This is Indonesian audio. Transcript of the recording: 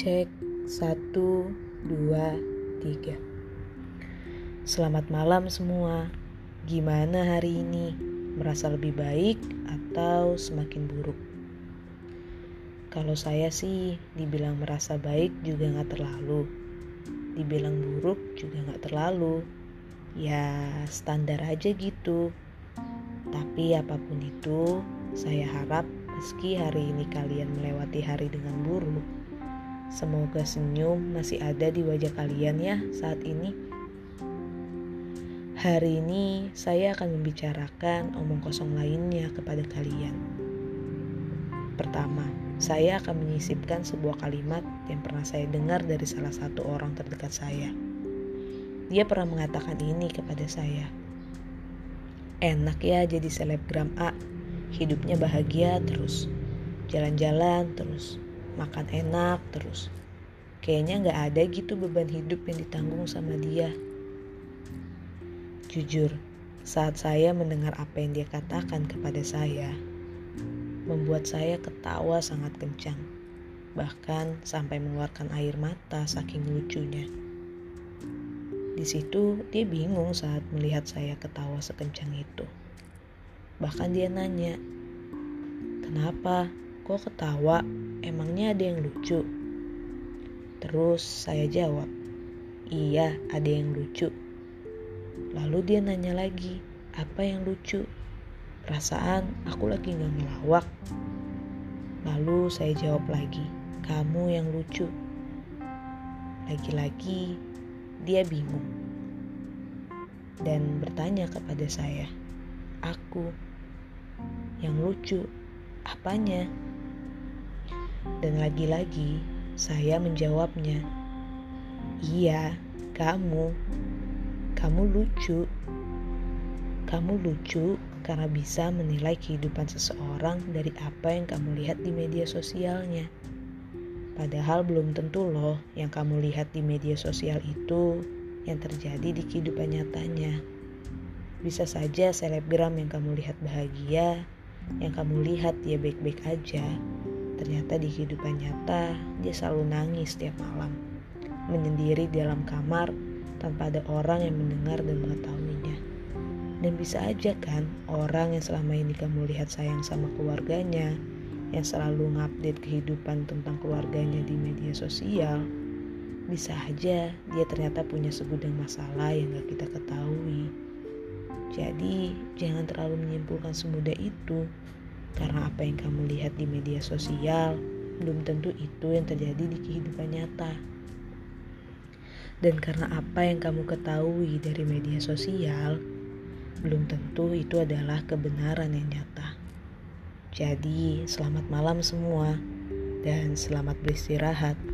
Cek satu, dua, tiga. Selamat malam semua. Gimana hari ini? Merasa lebih baik atau semakin buruk? Kalau saya sih dibilang merasa baik juga gak terlalu. Dibilang buruk juga gak terlalu. Ya standar aja gitu. Tapi apa pun itu, saya harap meski hari ini kalian melewati hari dengan buruk, semoga senyum masih ada di wajah kalian ya saat ini. Hari ini saya akan membicarakan omong kosong lainnya kepada kalian. Pertama, saya akan menyisipkan sebuah kalimat yang pernah saya dengar dari salah satu orang terdekat saya. Dia pernah mengatakan ini kepada saya. Enak ya jadi selebgram A hidupnya bahagia terus, jalan-jalan terus, makan enak terus. Kayaknya nggak ada gitu beban hidup yang ditanggung sama dia. Jujur, saat saya mendengar apa yang dia katakan kepada saya, membuat saya ketawa sangat kencang, bahkan sampai mengeluarkan air mata saking lucunya. Di situ dia bingung saat melihat saya ketawa sekencang itu. Bahkan dia nanya, kenapa kok ketawa? Emangnya ada yang lucu? Terus saya jawab, iya ada yang lucu. Lalu dia nanya lagi, apa yang lucu? Perasaan aku lagi gak ngelawak. Lalu saya jawab lagi, kamu yang lucu. Lagi-lagi dia bingung dan bertanya kepada saya, aku yang lucu. Apanya? Dan lagi-lagi saya menjawabnya. Iya, kamu. Kamu lucu. Kamu lucu karena bisa menilai kehidupan seseorang dari apa yang kamu lihat di media sosialnya. Padahal belum tentu loh yang kamu lihat di media sosial itu yang terjadi di kehidupan nyatanya. Bisa saja selebgram yang kamu lihat bahagia, yang kamu lihat dia baik-baik aja. Ternyata di kehidupan nyata dia selalu nangis setiap malam, menyendiri di dalam kamar tanpa ada orang yang mendengar dan mengetahuinya. Dan bisa aja kan orang yang selama ini kamu lihat sayang sama keluarganya, yang selalu ngupdate kehidupan tentang keluarganya di media sosial, bisa aja dia ternyata punya segudang masalah yang gak kita ketahui. Jadi, jangan terlalu menyimpulkan semudah itu, karena apa yang kamu lihat di media sosial belum tentu itu yang terjadi di kehidupan nyata. Dan karena apa yang kamu ketahui dari media sosial belum tentu itu adalah kebenaran yang nyata. Jadi, selamat malam semua, dan selamat beristirahat.